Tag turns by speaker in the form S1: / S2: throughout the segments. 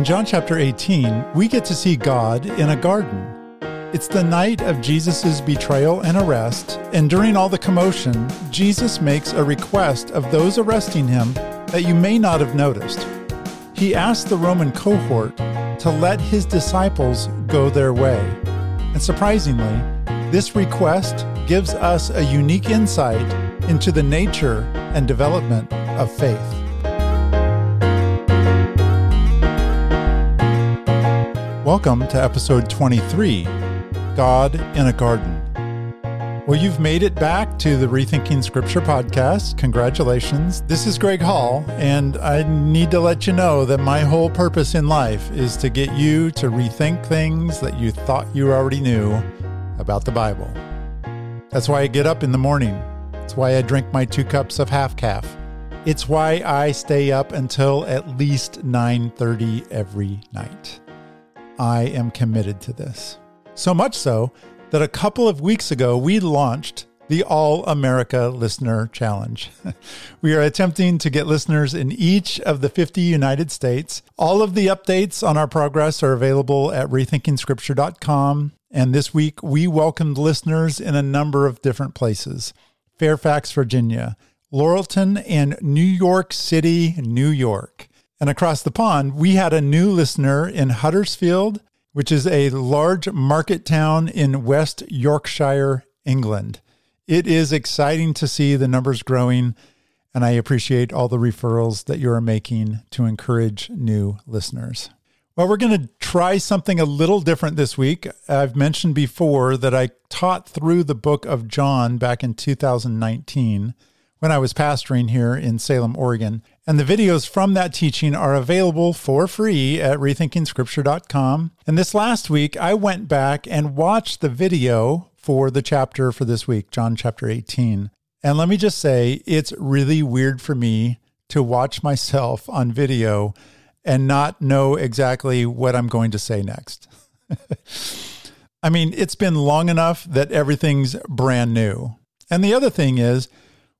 S1: In John chapter 18, we get to see God in a garden. It's the night of Jesus' betrayal and arrest, and during all the commotion, Jesus makes a request of those arresting him that you may not have noticed. He asks the Roman cohort to let his disciples go their way. And surprisingly, this request gives us a unique insight into the nature and development of faith. Welcome to episode 23 God in a Garden. Well, you've made it back to the Rethinking Scripture podcast. Congratulations. This is Greg Hall, and I need to let you know that my whole purpose in life is to get you to rethink things that you thought you already knew about the Bible. That's why I get up in the morning. It's why I drink my two cups of half calf. It's why I stay up until at least 9:30 every night. I am committed to this. So much so that a couple of weeks ago we launched the All America Listener Challenge. we are attempting to get listeners in each of the 50 United States. All of the updates on our progress are available at rethinkingscripture.com. And this week we welcomed listeners in a number of different places Fairfax, Virginia, Laurelton, and New York City, New York. And across the pond, we had a new listener in Huddersfield, which is a large market town in West Yorkshire, England. It is exciting to see the numbers growing, and I appreciate all the referrals that you are making to encourage new listeners. Well, we're going to try something a little different this week. I've mentioned before that I taught through the book of John back in 2019 when I was pastoring here in Salem, Oregon. And the videos from that teaching are available for free at rethinkingscripture.com. And this last week, I went back and watched the video for the chapter for this week, John chapter 18. And let me just say, it's really weird for me to watch myself on video and not know exactly what I'm going to say next. I mean, it's been long enough that everything's brand new. And the other thing is,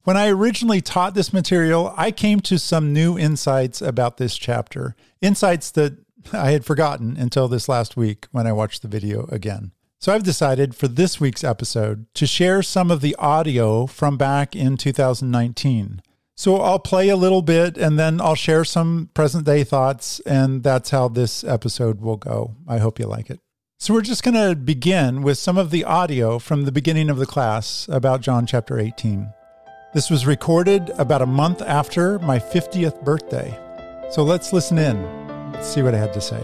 S1: when I originally taught this material, I came to some new insights about this chapter, insights that I had forgotten until this last week when I watched the video again. So I've decided for this week's episode to share some of the audio from back in 2019. So I'll play a little bit and then I'll share some present day thoughts, and that's how this episode will go. I hope you like it. So we're just going to begin with some of the audio from the beginning of the class about John chapter 18. This was recorded about a month after my 50th birthday. So let's listen in, Let's see what I had to say.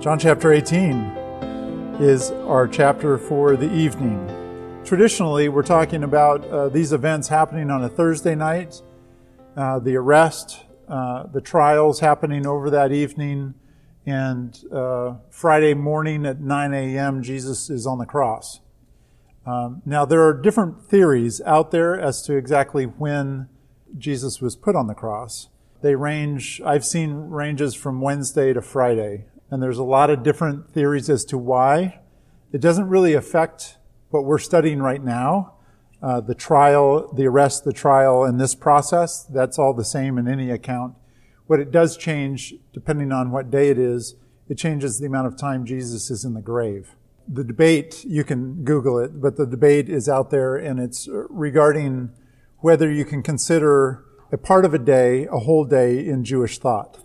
S1: John chapter 18 is our chapter for the evening. Traditionally, we're talking about uh, these events happening on a Thursday night, uh, the arrest, uh, the trials happening over that evening, and uh, Friday morning at 9 a.m., Jesus is on the cross. Um, now, there are different theories out there as to exactly when Jesus was put on the cross. They range, I've seen ranges from Wednesday to Friday. And there's a lot of different theories as to why. It doesn't really affect what we're studying right now. Uh, the trial, the arrest, the trial, and this process, that's all the same in any account. What it does change, depending on what day it is, it changes the amount of time Jesus is in the grave. The debate, you can Google it, but the debate is out there and it's regarding whether you can consider a part of a day, a whole day in Jewish thought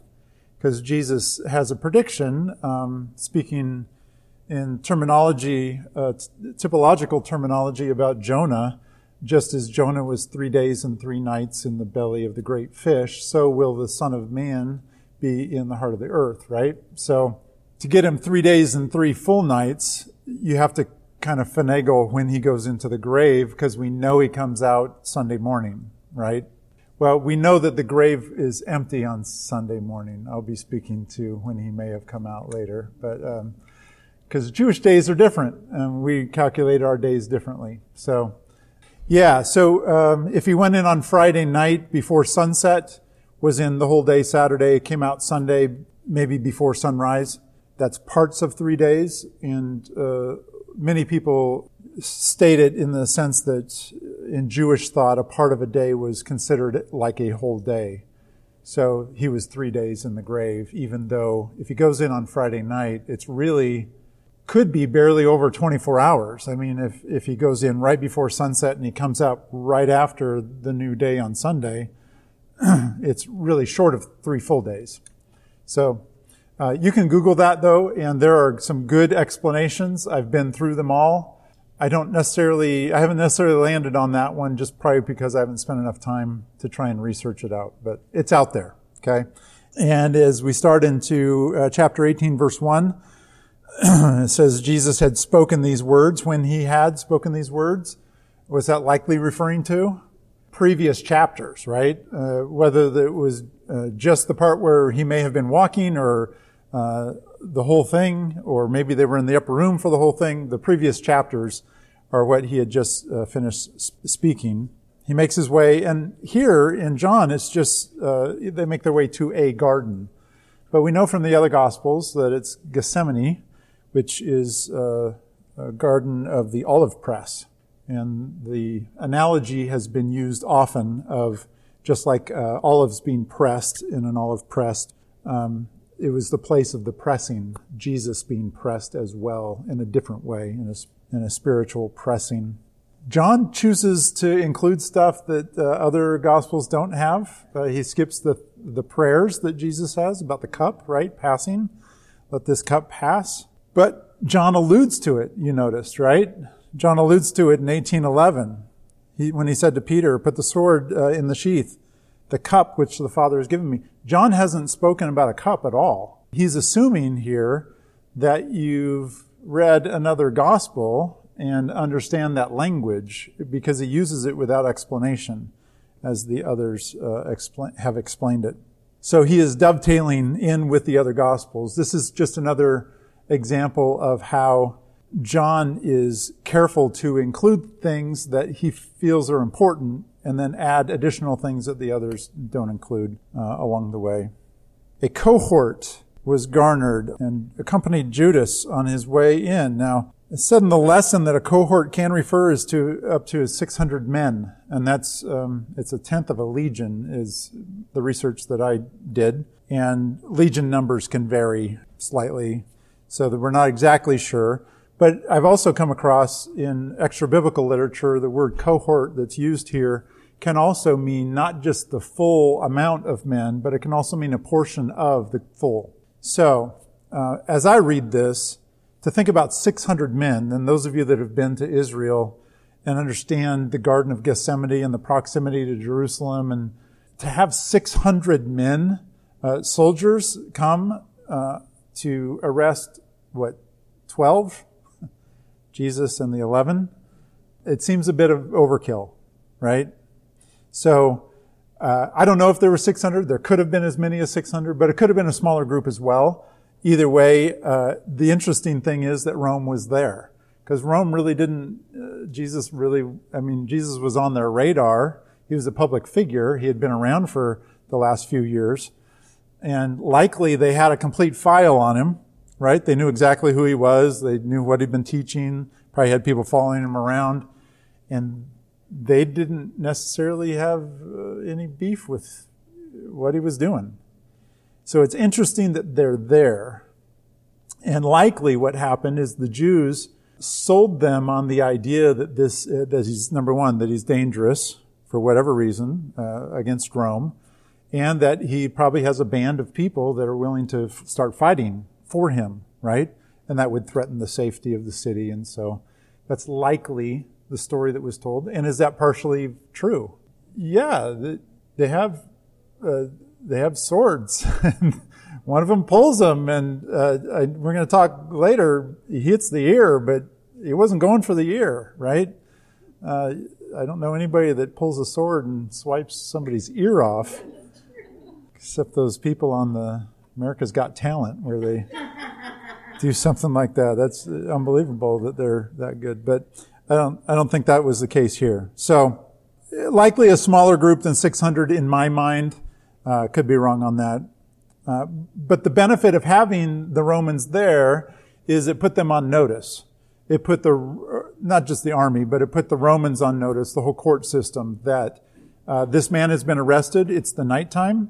S1: because Jesus has a prediction, um, speaking in terminology, uh, typological terminology about Jonah. Just as Jonah was three days and three nights in the belly of the great fish, so will the Son of Man be in the heart of the earth, right? So to get him three days and three full nights, you have to kind of finagle when he goes into the grave because we know he comes out Sunday morning, right? Well, we know that the grave is empty on Sunday morning. I'll be speaking to when he may have come out later, but because um, Jewish days are different, and we calculate our days differently. So Yeah, so um, if he went in on Friday night before sunset, was in the whole day Saturday, came out Sunday, maybe before sunrise, that's parts of three days. And uh, many people state it in the sense that in Jewish thought, a part of a day was considered like a whole day. So he was three days in the grave, even though if he goes in on Friday night, it's really could be barely over 24 hours. I mean, if, if he goes in right before sunset and he comes out right after the new day on Sunday, it's really short of three full days. So uh, you can Google that though, and there are some good explanations. I've been through them all. I don't necessarily, I haven't necessarily landed on that one just probably because I haven't spent enough time to try and research it out, but it's out there. Okay. And as we start into uh, chapter 18, verse 1, it says Jesus had spoken these words when he had spoken these words. Was that likely referring to? Previous chapters, right? Uh, whether it was uh, just the part where he may have been walking or uh, the whole thing, or maybe they were in the upper room for the whole thing. The previous chapters are what he had just uh, finished speaking. He makes his way, and here in John, it's just, uh, they make their way to a garden. But we know from the other Gospels that it's Gethsemane, which is uh, a garden of the olive press. And the analogy has been used often of just like uh, olives being pressed in an olive press. Um, it was the place of the pressing, Jesus being pressed as well in a different way, in a, in a spiritual pressing. John chooses to include stuff that uh, other gospels don't have. Uh, he skips the, the prayers that Jesus has about the cup, right? Passing. Let this cup pass. But John alludes to it, you noticed, right? John alludes to it in 1811 he, when he said to Peter, put the sword uh, in the sheath, the cup which the Father has given me. John hasn't spoken about a cup at all. He's assuming here that you've read another gospel and understand that language because he uses it without explanation as the others uh, expl- have explained it. So he is dovetailing in with the other gospels. This is just another example of how John is careful to include things that he feels are important and then add additional things that the others don't include uh, along the way. A cohort was garnered and accompanied Judas on his way in. Now, it's said in the lesson that a cohort can refer is to up to 600 men, and that's um, it's a tenth of a legion is the research that I did, and legion numbers can vary slightly so that we're not exactly sure. But I've also come across in extra biblical literature the word cohort that's used here can also mean not just the full amount of men, but it can also mean a portion of the full. So, uh, as I read this, to think about 600 men, and those of you that have been to Israel and understand the Garden of Gethsemane and the proximity to Jerusalem, and to have 600 men, uh, soldiers come uh, to arrest, what, 12? Jesus and the 11? It seems a bit of overkill, right? So, uh, I don't know if there were 600. There could have been as many as 600, but it could have been a smaller group as well. Either way, uh, the interesting thing is that Rome was there. Because Rome really didn't, uh, Jesus really, I mean, Jesus was on their radar. He was a public figure. He had been around for the last few years and likely they had a complete file on him, right? They knew exactly who he was. They knew what he'd been teaching. Probably had people following him around. And they didn't necessarily have uh, any beef with what he was doing. So it's interesting that they're there. And likely what happened is the Jews sold them on the idea that this, uh, that he's, number one, that he's dangerous for whatever reason, uh, against Rome and that he probably has a band of people that are willing to f- start fighting for him, right? And that would threaten the safety of the city. And so that's likely the story that was told. And is that partially true? Yeah, they have, uh, they have swords. One of them pulls them, and uh, I, we're going to talk later. He hits the ear, but he wasn't going for the ear, right? Uh, I don't know anybody that pulls a sword and swipes somebody's ear off except those people on the America's Got Talent where they do something like that. That's unbelievable that they're that good. But I don't, I don't think that was the case here. So likely a smaller group than 600 in my mind. Uh, could be wrong on that. Uh, but the benefit of having the Romans there is it put them on notice. It put the, not just the army, but it put the Romans on notice, the whole court system, that uh, this man has been arrested. It's the nighttime.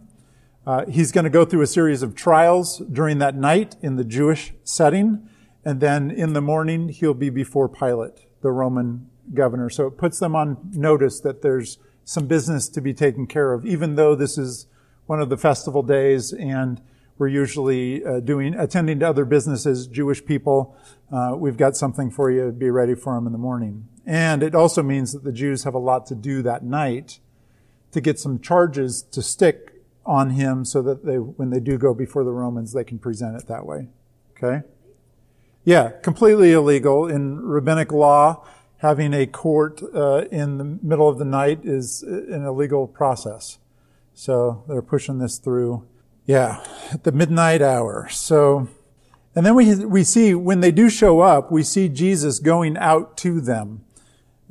S1: Uh, he's going to go through a series of trials during that night in the Jewish setting. And then in the morning, he'll be before Pilate, the Roman governor. So it puts them on notice that there's some business to be taken care of, even though this is one of the festival days and we're usually uh, doing attending to other businesses, Jewish people. Uh, we've got something for you. Be ready for them in the morning. And it also means that the Jews have a lot to do that night to get some charges to stick on him so that they, when they do go before the Romans, they can present it that way. Okay? Yeah, completely illegal. In rabbinic law, having a court uh, in the middle of the night is an illegal process. So they're pushing this through. Yeah, at the midnight hour. So, and then we, we see when they do show up, we see Jesus going out to them,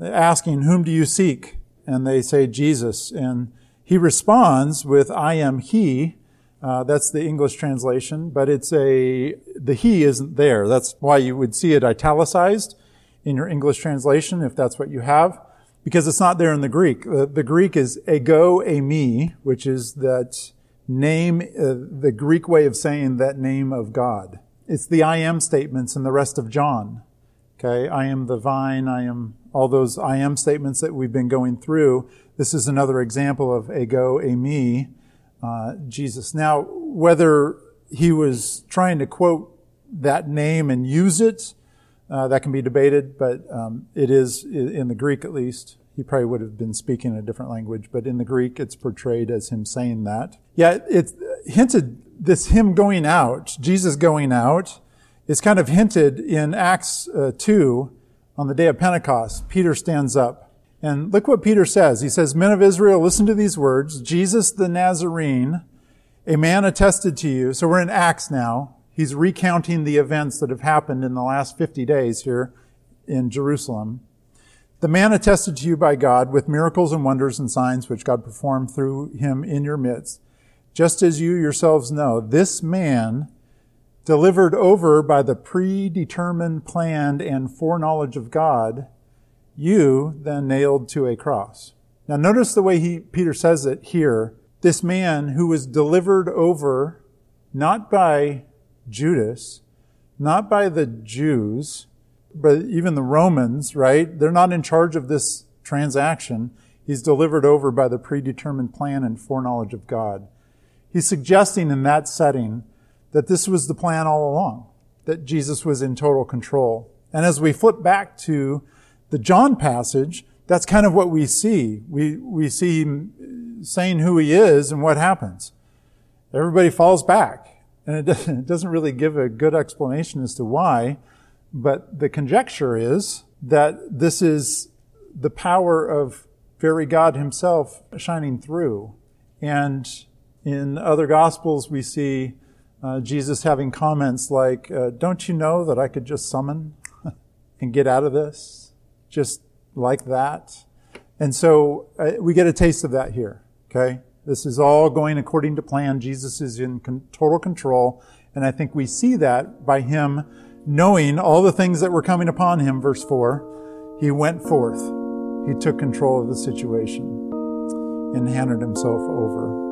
S1: asking, whom do you seek? And they say, Jesus. And he responds with, I am he. Uh, that's the English translation, but it's a, the he isn't there. That's why you would see it italicized in your English translation, if that's what you have because it's not there in the Greek. Uh, the Greek is ego eimi, which is that name, uh, the Greek way of saying that name of God. It's the I am statements in the rest of John. Okay, I am the vine, I am all those I am statements that we've been going through. This is another example of ego eimi, uh, Jesus. Now, whether he was trying to quote that name and use it, uh, that can be debated, but um, it is in the Greek at least. He probably would have been speaking a different language, but in the Greek, it's portrayed as him saying that. Yeah, it's hinted this him going out, Jesus going out, is kind of hinted in Acts uh, 2 on the day of Pentecost. Peter stands up. And look what Peter says. He says, Men of Israel, listen to these words. Jesus the Nazarene, a man attested to you. So we're in Acts now. He's recounting the events that have happened in the last 50 days here in Jerusalem. The man attested to you by God with miracles and wonders and signs which God performed through him in your midst. Just as you yourselves know, this man, delivered over by the predetermined, planned, and foreknowledge of God, you then nailed to a cross. Now notice the way he, Peter says it here. This man who was delivered over not by Judas, not by the Jews, but even the Romans, right? They're not in charge of this transaction. He's delivered over by the predetermined plan and foreknowledge of God. He's suggesting in that setting that this was the plan all along, that Jesus was in total control. And as we flip back to the John passage, that's kind of what we see. We, we see him saying who he is and what happens. Everybody falls back. And it doesn't, really give a good explanation as to why, but the conjecture is that this is the power of very God himself shining through. And in other gospels, we see uh, Jesus having comments like, uh, Don't you know that I could just summon and get out of this? Just like that. And so uh, we get a taste of that here, okay? This is all going according to plan. Jesus is in con- total control. And I think we see that by him knowing all the things that were coming upon him. Verse 4 He went forth, he took control of the situation and handed himself over.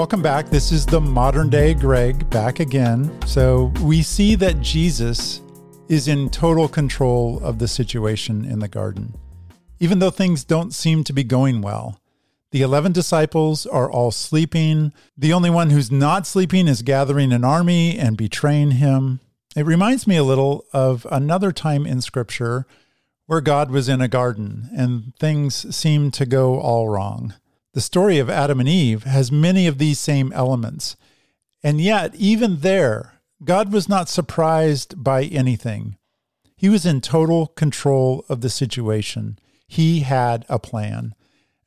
S1: Welcome back. This is the modern day Greg back again. So we see that Jesus is in total control of the situation in the garden. Even though things don't seem to be going well, the 11 disciples are all sleeping. The only one who's not sleeping is gathering an army and betraying him. It reminds me a little of another time in Scripture where God was in a garden and things seemed to go all wrong. The story of Adam and Eve has many of these same elements. And yet, even there, God was not surprised by anything. He was in total control of the situation. He had a plan.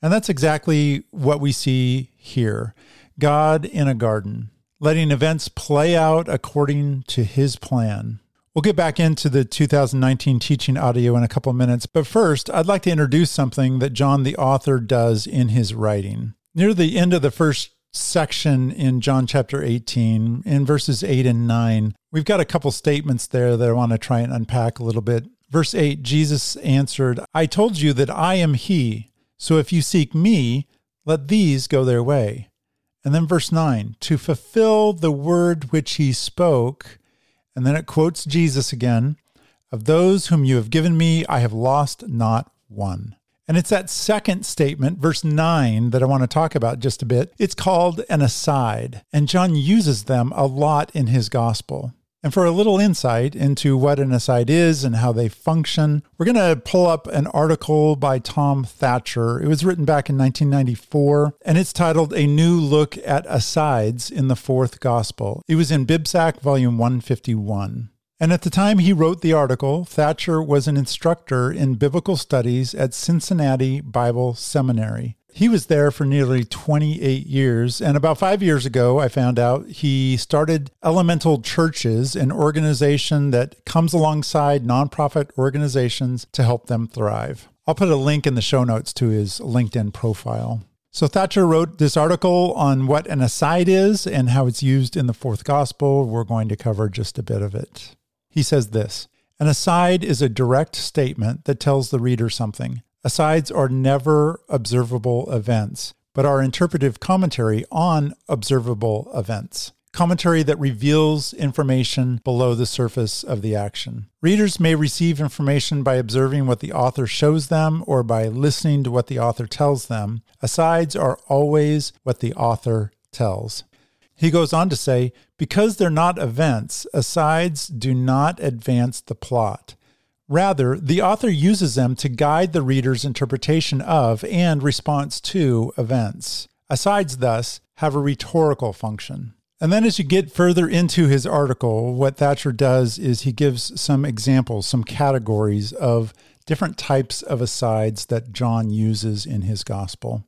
S1: And that's exactly what we see here God in a garden, letting events play out according to his plan. We'll get back into the 2019 teaching audio in a couple of minutes, but first, I'd like to introduce something that John the author does in his writing. Near the end of the first section in John chapter 18, in verses 8 and 9, we've got a couple statements there that I want to try and unpack a little bit. Verse 8 Jesus answered, I told you that I am He, so if you seek me, let these go their way. And then verse 9, to fulfill the word which He spoke, and then it quotes Jesus again Of those whom you have given me, I have lost not one. And it's that second statement, verse 9, that I want to talk about just a bit. It's called an aside, and John uses them a lot in his gospel. And for a little insight into what an aside is and how they function, we're going to pull up an article by Tom Thatcher. It was written back in 1994, and it's titled A New Look at Asides in the Fourth Gospel. It was in BibSac, volume 151. And at the time he wrote the article, Thatcher was an instructor in biblical studies at Cincinnati Bible Seminary. He was there for nearly 28 years. And about five years ago, I found out he started Elemental Churches, an organization that comes alongside nonprofit organizations to help them thrive. I'll put a link in the show notes to his LinkedIn profile. So Thatcher wrote this article on what an aside is and how it's used in the fourth gospel. We're going to cover just a bit of it. He says this An aside is a direct statement that tells the reader something. Asides are never observable events, but are interpretive commentary on observable events. Commentary that reveals information below the surface of the action. Readers may receive information by observing what the author shows them or by listening to what the author tells them. Asides are always what the author tells. He goes on to say, because they're not events, asides do not advance the plot. Rather, the author uses them to guide the reader's interpretation of and response to events. Asides, thus, have a rhetorical function. And then, as you get further into his article, what Thatcher does is he gives some examples, some categories of different types of asides that John uses in his gospel.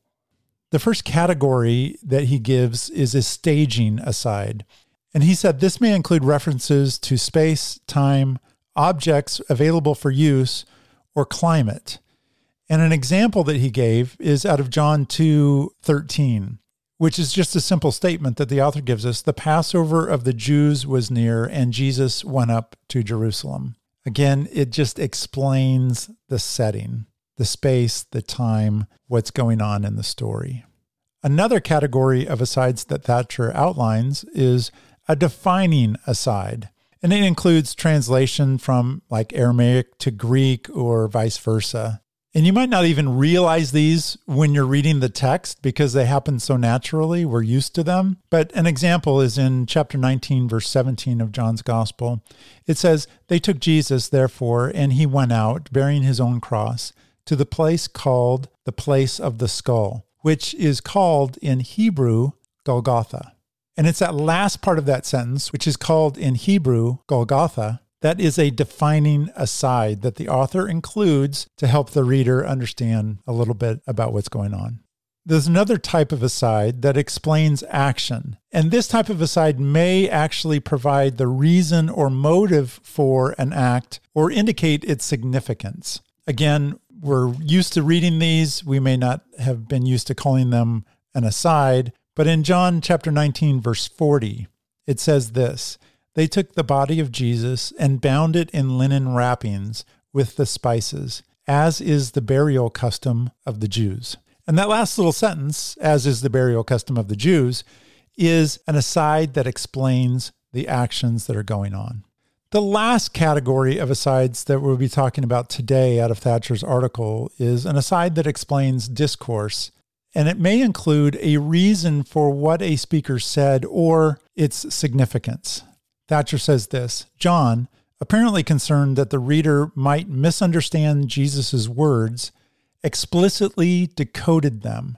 S1: The first category that he gives is a staging aside. And he said this may include references to space, time, objects available for use, or climate. And an example that he gave is out of John 2 13, which is just a simple statement that the author gives us The Passover of the Jews was near, and Jesus went up to Jerusalem. Again, it just explains the setting, the space, the time, what's going on in the story. Another category of asides that Thatcher outlines is a defining aside. And it includes translation from like Aramaic to Greek or vice versa. And you might not even realize these when you're reading the text because they happen so naturally. We're used to them. But an example is in chapter 19, verse 17 of John's Gospel. It says, They took Jesus, therefore, and he went out, bearing his own cross, to the place called the place of the skull, which is called in Hebrew Golgotha. And it's that last part of that sentence, which is called in Hebrew Golgotha, that is a defining aside that the author includes to help the reader understand a little bit about what's going on. There's another type of aside that explains action. And this type of aside may actually provide the reason or motive for an act or indicate its significance. Again, we're used to reading these. We may not have been used to calling them an aside, but in John chapter 19, verse 40, it says this They took the body of Jesus and bound it in linen wrappings with the spices, as is the burial custom of the Jews. And that last little sentence, as is the burial custom of the Jews, is an aside that explains the actions that are going on. The last category of asides that we'll be talking about today out of Thatcher's article is an aside that explains discourse and it may include a reason for what a speaker said or its significance. Thatcher says this John, apparently concerned that the reader might misunderstand Jesus' words, explicitly decoded them,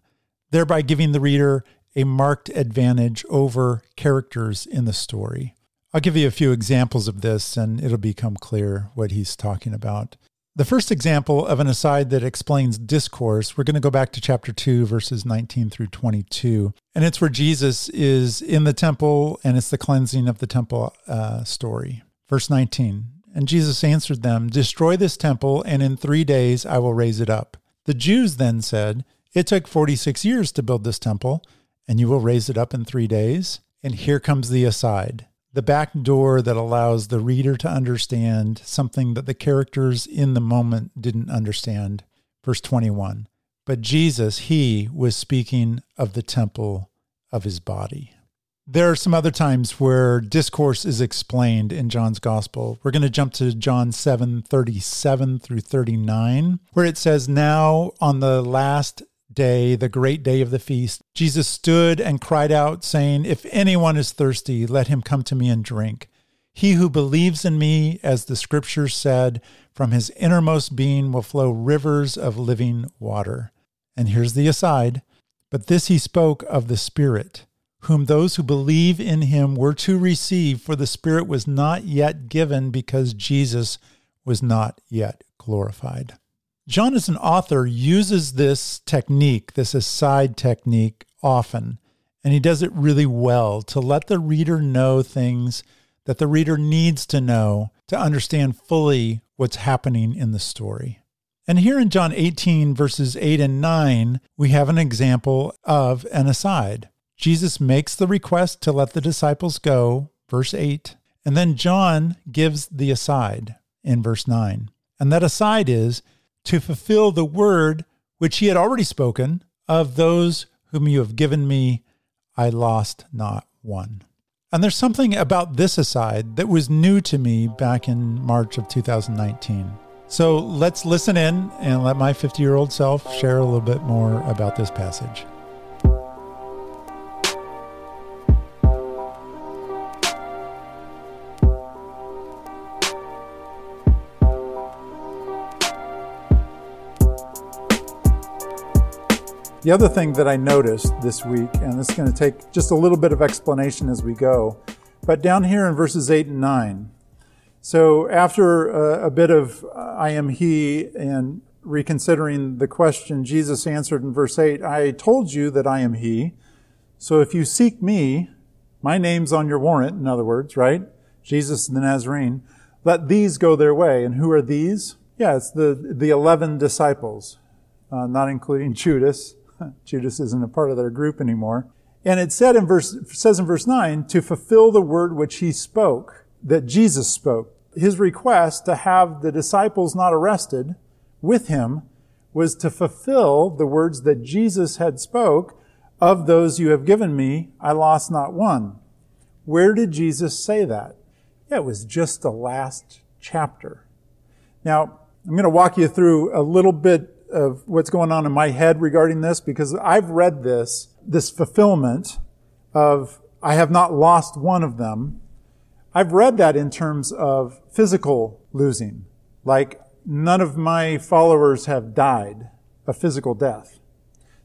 S1: thereby giving the reader a marked advantage over characters in the story. I'll give you a few examples of this and it'll become clear what he's talking about. The first example of an aside that explains discourse, we're going to go back to chapter 2, verses 19 through 22. And it's where Jesus is in the temple and it's the cleansing of the temple uh, story. Verse 19 And Jesus answered them, Destroy this temple, and in three days I will raise it up. The Jews then said, It took 46 years to build this temple, and you will raise it up in three days. And here comes the aside the back door that allows the reader to understand something that the characters in the moment didn't understand. Verse 21 But Jesus, he was speaking of the temple of his body. There are some other times where discourse is explained in John's gospel. We're going to jump to John 7 37 through 39, where it says, Now on the last day, the great day of the feast, Jesus stood and cried out, saying, If anyone is thirsty, let him come to me and drink. He who believes in me, as the scripture said, from his innermost being will flow rivers of living water. And here's the aside but this he spoke of the Spirit, whom those who believe in him were to receive, for the Spirit was not yet given because Jesus was not yet glorified. John, as an author, uses this technique, this aside technique, often, and he does it really well to let the reader know things that the reader needs to know to understand fully what's happening in the story. And here in John 18, verses 8 and 9, we have an example of an aside. Jesus makes the request to let the disciples go, verse 8, and then John gives the aside in verse 9. And that aside is, to fulfill the word which he had already spoken of those whom you have given me, I lost not one. And there's something about this aside that was new to me back in March of 2019. So let's listen in and let my 50 year old self share a little bit more about this passage. The other thing that I noticed this week, and this is going to take just a little bit of explanation as we go, but down here in verses 8 and 9. So after a, a bit of uh, I am He and reconsidering the question, Jesus answered in verse 8, I told you that I am He. So if you seek me, my name's on your warrant, in other words, right? Jesus the Nazarene. Let these go their way. And who are these? Yeah, it's the, the 11 disciples, uh, not including Judas. Judas isn't a part of their group anymore. And it said in verse, says in verse 9, to fulfill the word which he spoke, that Jesus spoke. His request to have the disciples not arrested with him was to fulfill the words that Jesus had spoke, of those you have given me, I lost not one. Where did Jesus say that? It was just the last chapter. Now, I'm going to walk you through a little bit of what's going on in my head regarding this because I've read this, this fulfillment of I have not lost one of them. I've read that in terms of physical losing. Like none of my followers have died a physical death.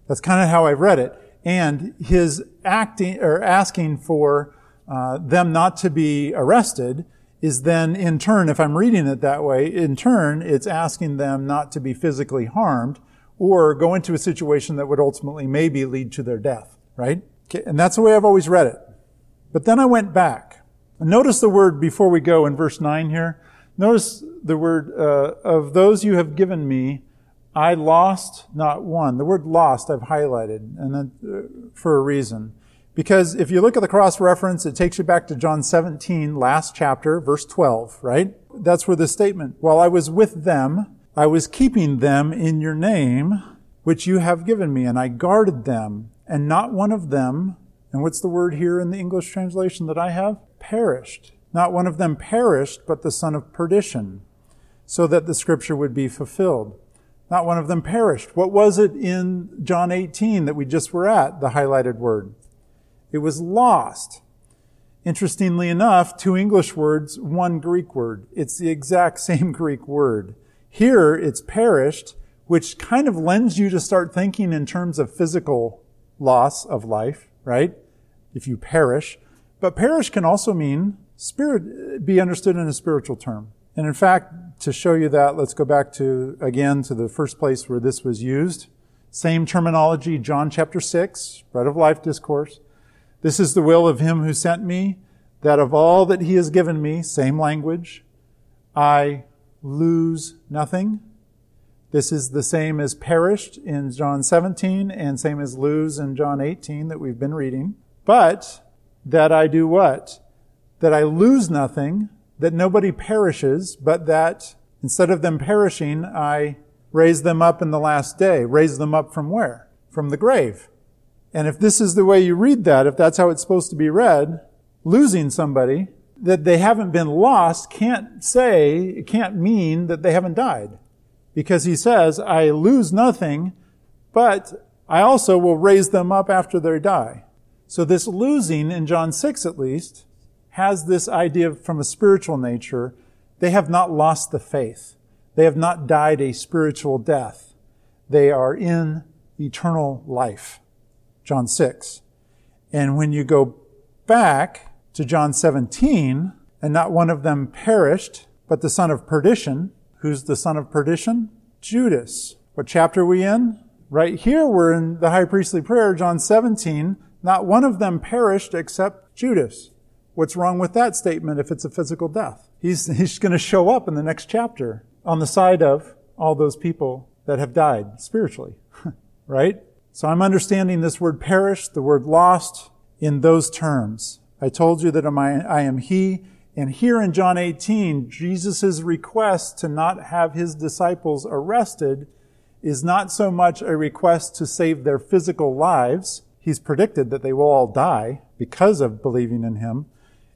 S1: That's kind of how I've read it. And his acting or asking for uh, them not to be arrested is then in turn, if I'm reading it that way, in turn, it's asking them not to be physically harmed or go into a situation that would ultimately maybe lead to their death, right? Okay, and that's the way I've always read it. But then I went back. And notice the word before we go in verse 9 here. Notice the word, uh, of those you have given me, I lost not one. The word lost I've highlighted, and then uh, for a reason. Because if you look at the cross reference, it takes you back to John 17, last chapter, verse 12, right? That's where the statement, while I was with them, I was keeping them in your name, which you have given me, and I guarded them, and not one of them, and what's the word here in the English translation that I have? Perished. Not one of them perished, but the son of perdition, so that the scripture would be fulfilled. Not one of them perished. What was it in John 18 that we just were at, the highlighted word? It was lost. Interestingly enough, two English words, one Greek word. It's the exact same Greek word. Here, it's perished, which kind of lends you to start thinking in terms of physical loss of life, right? If you perish. But perish can also mean spirit be understood in a spiritual term. And in fact, to show you that, let's go back to, again, to the first place where this was used. Same terminology, John chapter 6, bread of life discourse. This is the will of him who sent me, that of all that he has given me, same language, I lose nothing. This is the same as perished in John 17 and same as lose in John 18 that we've been reading. But that I do what? That I lose nothing, that nobody perishes, but that instead of them perishing, I raise them up in the last day. Raise them up from where? From the grave. And if this is the way you read that, if that's how it's supposed to be read, losing somebody, that they haven't been lost can't say, it can't mean that they haven't died. Because he says, I lose nothing, but I also will raise them up after they die. So this losing in John 6 at least has this idea from a spiritual nature. They have not lost the faith. They have not died a spiritual death. They are in eternal life. John 6. And when you go back to John 17, and not one of them perished, but the son of perdition. Who's the son of perdition? Judas. What chapter are we in? Right here, we're in the high priestly prayer, John 17. Not one of them perished except Judas. What's wrong with that statement if it's a physical death? He's, he's going to show up in the next chapter on the side of all those people that have died spiritually. right? So I'm understanding this word perish, the word lost, in those terms. I told you that I am He. And here in John 18, Jesus' request to not have his disciples arrested is not so much a request to save their physical lives. He's predicted that they will all die because of believing in him.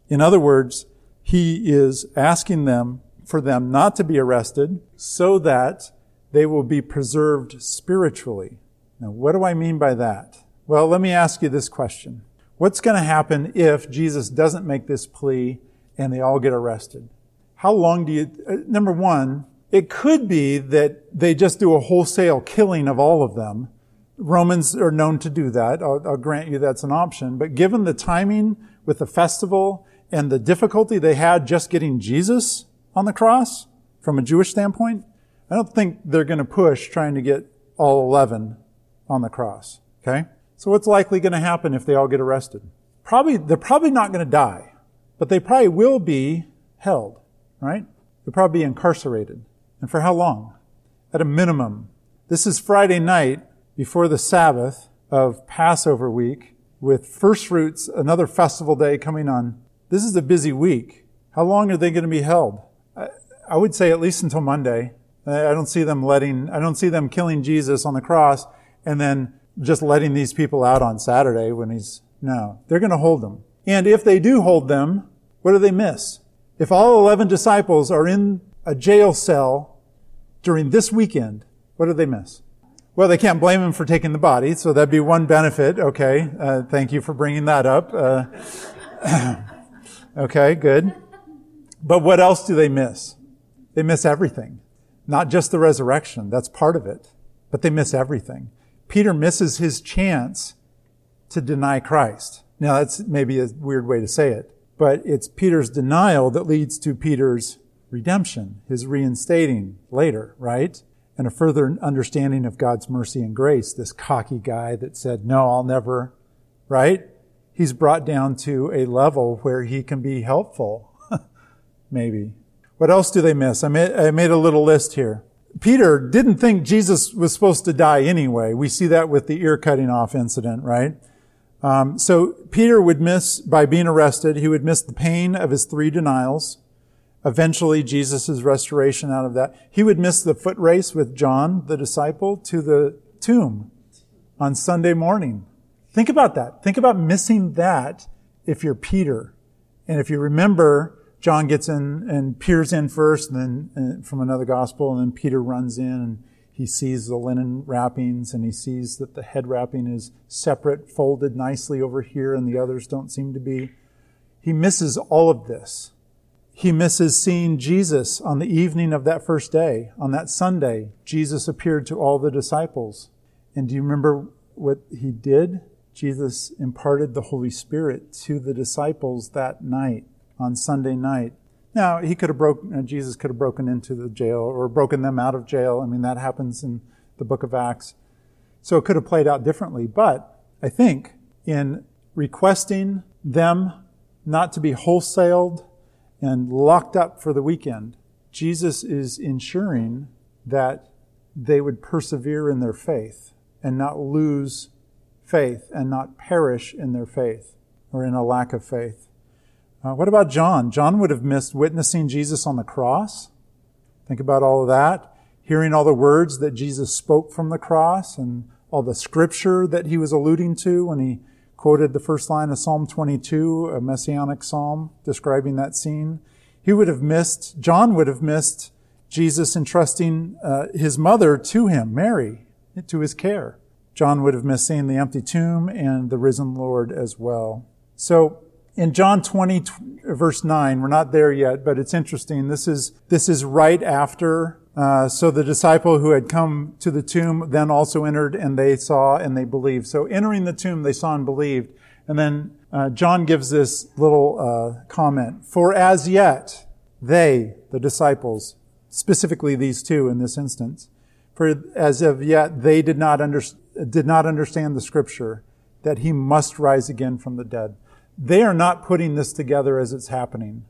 S1: In other words, he is asking them for them not to be arrested so that they will be preserved spiritually. Now, what do I mean by that? Well, let me ask you this question. What's going to happen if Jesus doesn't make this plea and they all get arrested? How long do you, uh, number one, it could be that they just do a wholesale killing of all of them. Romans are known to do that. I'll, I'll grant you that's an option. But given the timing with the festival and the difficulty they had just getting Jesus on the cross from a Jewish standpoint, I don't think they're going to push trying to get all 11 on the cross. Okay? So what's likely going to happen if they all get arrested? Probably, they're probably not going to die, but they probably will be held, right? They'll probably be incarcerated. And for how long? At a minimum. This is Friday night before the Sabbath of Passover week with first fruits, another festival day coming on. This is a busy week. How long are they going to be held? I, I would say at least until Monday. I don't see them letting, I don't see them killing Jesus on the cross and then just letting these people out on Saturday when he's, no, they're going to hold them. And if they do hold them, what do they miss? If all 11 disciples are in a jail cell during this weekend, what do they miss? Well, they can't blame him for taking the body, so that'd be one benefit. Okay, uh, thank you for bringing that up. Uh, okay, good. But what else do they miss? They miss everything. Not just the resurrection, that's part of it, but they miss everything. Peter misses his chance to deny Christ. Now that's maybe a weird way to say it, but it's Peter's denial that leads to Peter's redemption, his reinstating later, right? And a further understanding of God's mercy and grace. This cocky guy that said, no, I'll never, right? He's brought down to a level where he can be helpful. maybe. What else do they miss? I made, I made a little list here. Peter didn't think Jesus was supposed to die anyway. We see that with the ear cutting off incident, right? Um, so Peter would miss, by being arrested, he would miss the pain of his three denials. Eventually, Jesus' restoration out of that. He would miss the foot race with John, the disciple, to the tomb on Sunday morning. Think about that. Think about missing that if you're Peter. And if you remember, John gets in and peers in first, and then from another gospel, and then Peter runs in and he sees the linen wrappings and he sees that the head wrapping is separate, folded nicely over here, and the others don't seem to be. He misses all of this. He misses seeing Jesus on the evening of that first day. On that Sunday, Jesus appeared to all the disciples. And do you remember what he did? Jesus imparted the Holy Spirit to the disciples that night on Sunday night. Now, he could have broken, uh, Jesus could have broken into the jail or broken them out of jail. I mean, that happens in the book of Acts. So it could have played out differently. But I think in requesting them not to be wholesaled and locked up for the weekend, Jesus is ensuring that they would persevere in their faith and not lose faith and not perish in their faith or in a lack of faith. Uh, what about John? John would have missed witnessing Jesus on the cross. Think about all of that. Hearing all the words that Jesus spoke from the cross and all the scripture that he was alluding to when he quoted the first line of Psalm 22, a messianic psalm describing that scene. He would have missed, John would have missed Jesus entrusting uh, his mother to him, Mary, to his care. John would have missed seeing the empty tomb and the risen Lord as well. So in John 20 verse 9, we're not there yet, but it's interesting. This is, this is right after, uh, so the disciple who had come to the tomb then also entered and they saw and they believed. So entering the tomb, they saw and believed. And then uh, John gives this little uh, comment. For as yet, they, the disciples, specifically these two in this instance, for as of yet they did not, under, did not understand the scripture that he must rise again from the dead. They are not putting this together as it's happening.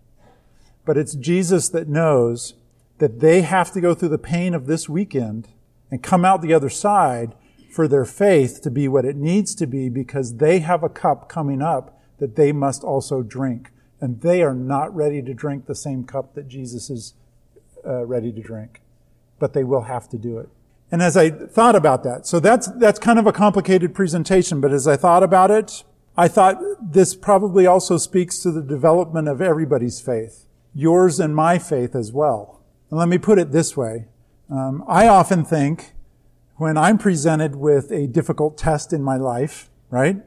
S1: But it's Jesus that knows that they have to go through the pain of this weekend and come out the other side for their faith to be what it needs to be because they have a cup coming up that they must also drink. And they are not ready to drink the same cup that Jesus is uh, ready to drink. But they will have to do it. And as I thought about that, so that's, that's kind of a complicated presentation, but as I thought about it, I thought this probably also speaks to the development of everybody's faith, yours and my faith as well. And let me put it this way. Um, I often think when I'm presented with a difficult test in my life, right,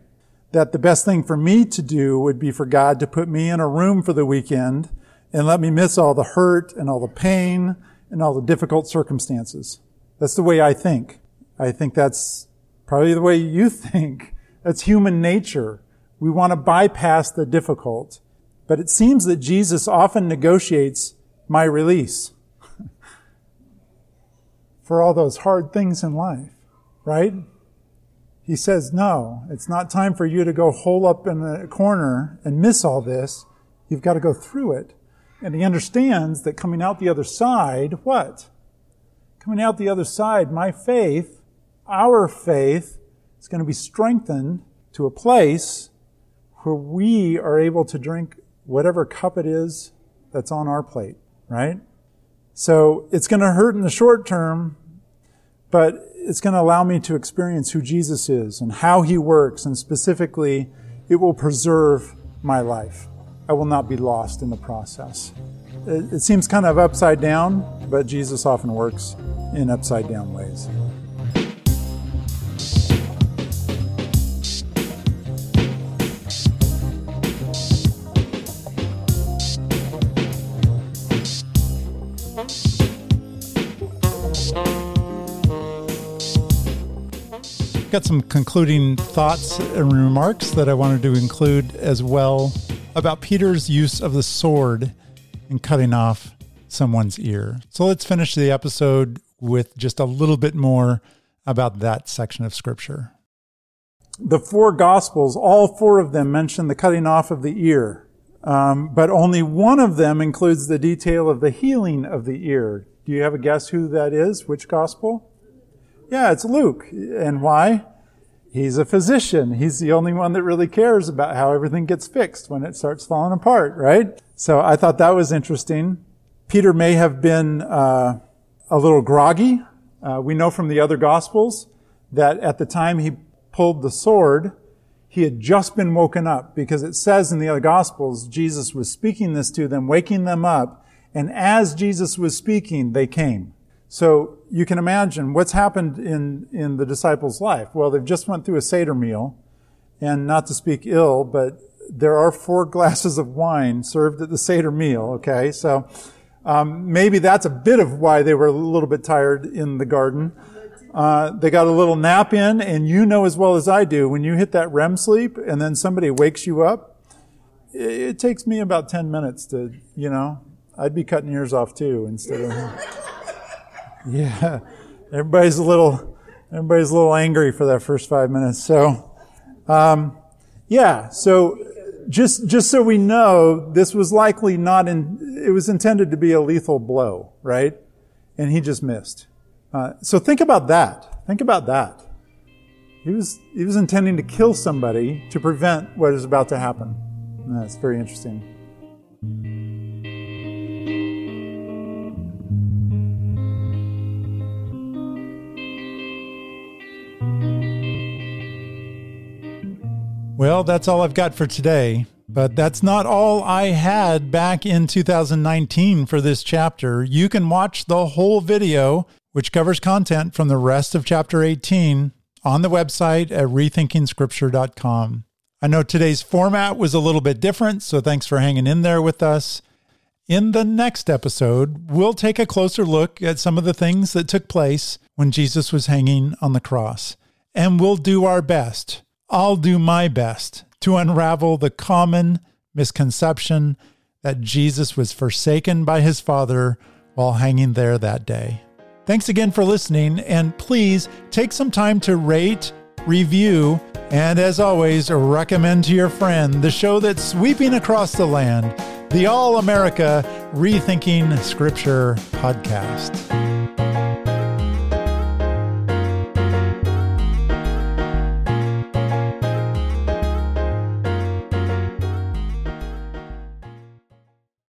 S1: that the best thing for me to do would be for God to put me in a room for the weekend and let me miss all the hurt and all the pain and all the difficult circumstances. That's the way I think. I think that's probably the way you think. That's human nature. We want to bypass the difficult. But it seems that Jesus often negotiates my release for all those hard things in life, right? He says, no, it's not time for you to go hole up in the corner and miss all this. You've got to go through it. And he understands that coming out the other side, what? Coming out the other side, my faith, our faith, is going to be strengthened to a place where we are able to drink whatever cup it is that's on our plate, right? So it's going to hurt in the short term, but it's going to allow me to experience who Jesus is and how he works, and specifically, it will preserve my life. I will not be lost in the process. It seems kind of upside down, but Jesus often works in upside down ways. Got some concluding thoughts and remarks that I wanted to include as well about Peter's use of the sword in cutting off someone's ear. So let's finish the episode with just a little bit more about that section of scripture. The four gospels, all four of them mention the cutting off of the ear, um, but only one of them includes the detail of the healing of the ear. Do you have a guess who that is? Which gospel? Yeah, it's Luke. And why? He's a physician. He's the only one that really cares about how everything gets fixed when it starts falling apart, right? So I thought that was interesting. Peter may have been uh, a little groggy. Uh, we know from the other gospels that at the time he pulled the sword, he had just been woken up because it says in the other gospels, Jesus was speaking this to them, waking them up. And as Jesus was speaking, they came. So you can imagine what's happened in, in the disciples' life. Well, they've just went through a Seder meal, and not to speak ill, but there are four glasses of wine served at the Seder meal, okay? So um, maybe that's a bit of why they were a little bit tired in the garden. Uh, they got a little nap in, and you know as well as I do, when you hit that REM sleep and then somebody wakes you up, it, it takes me about 10 minutes to, you know, I'd be cutting ears off too instead of. yeah. Everybody's a little, everybody's a little angry for that first five minutes. So, um, yeah. So just, just so we know, this was likely not in, it was intended to be a lethal blow, right? And he just missed. Uh, so think about that. Think about that. He was, he was intending to kill somebody to prevent what is about to happen. And that's very interesting. Well, that's all I've got for today. But that's not all I had back in 2019 for this chapter. You can watch the whole video, which covers content from the rest of chapter 18, on the website at rethinkingscripture.com. I know today's format was a little bit different, so thanks for hanging in there with us. In the next episode, we'll take a closer look at some of the things that took place when Jesus was hanging on the cross. And we'll do our best I'll do my best to unravel the common misconception that Jesus was forsaken by his Father while hanging there that day. Thanks again for listening, and please take some time to rate, review, and as always, recommend to your friend the show that's sweeping across the land, the All America Rethinking Scripture podcast.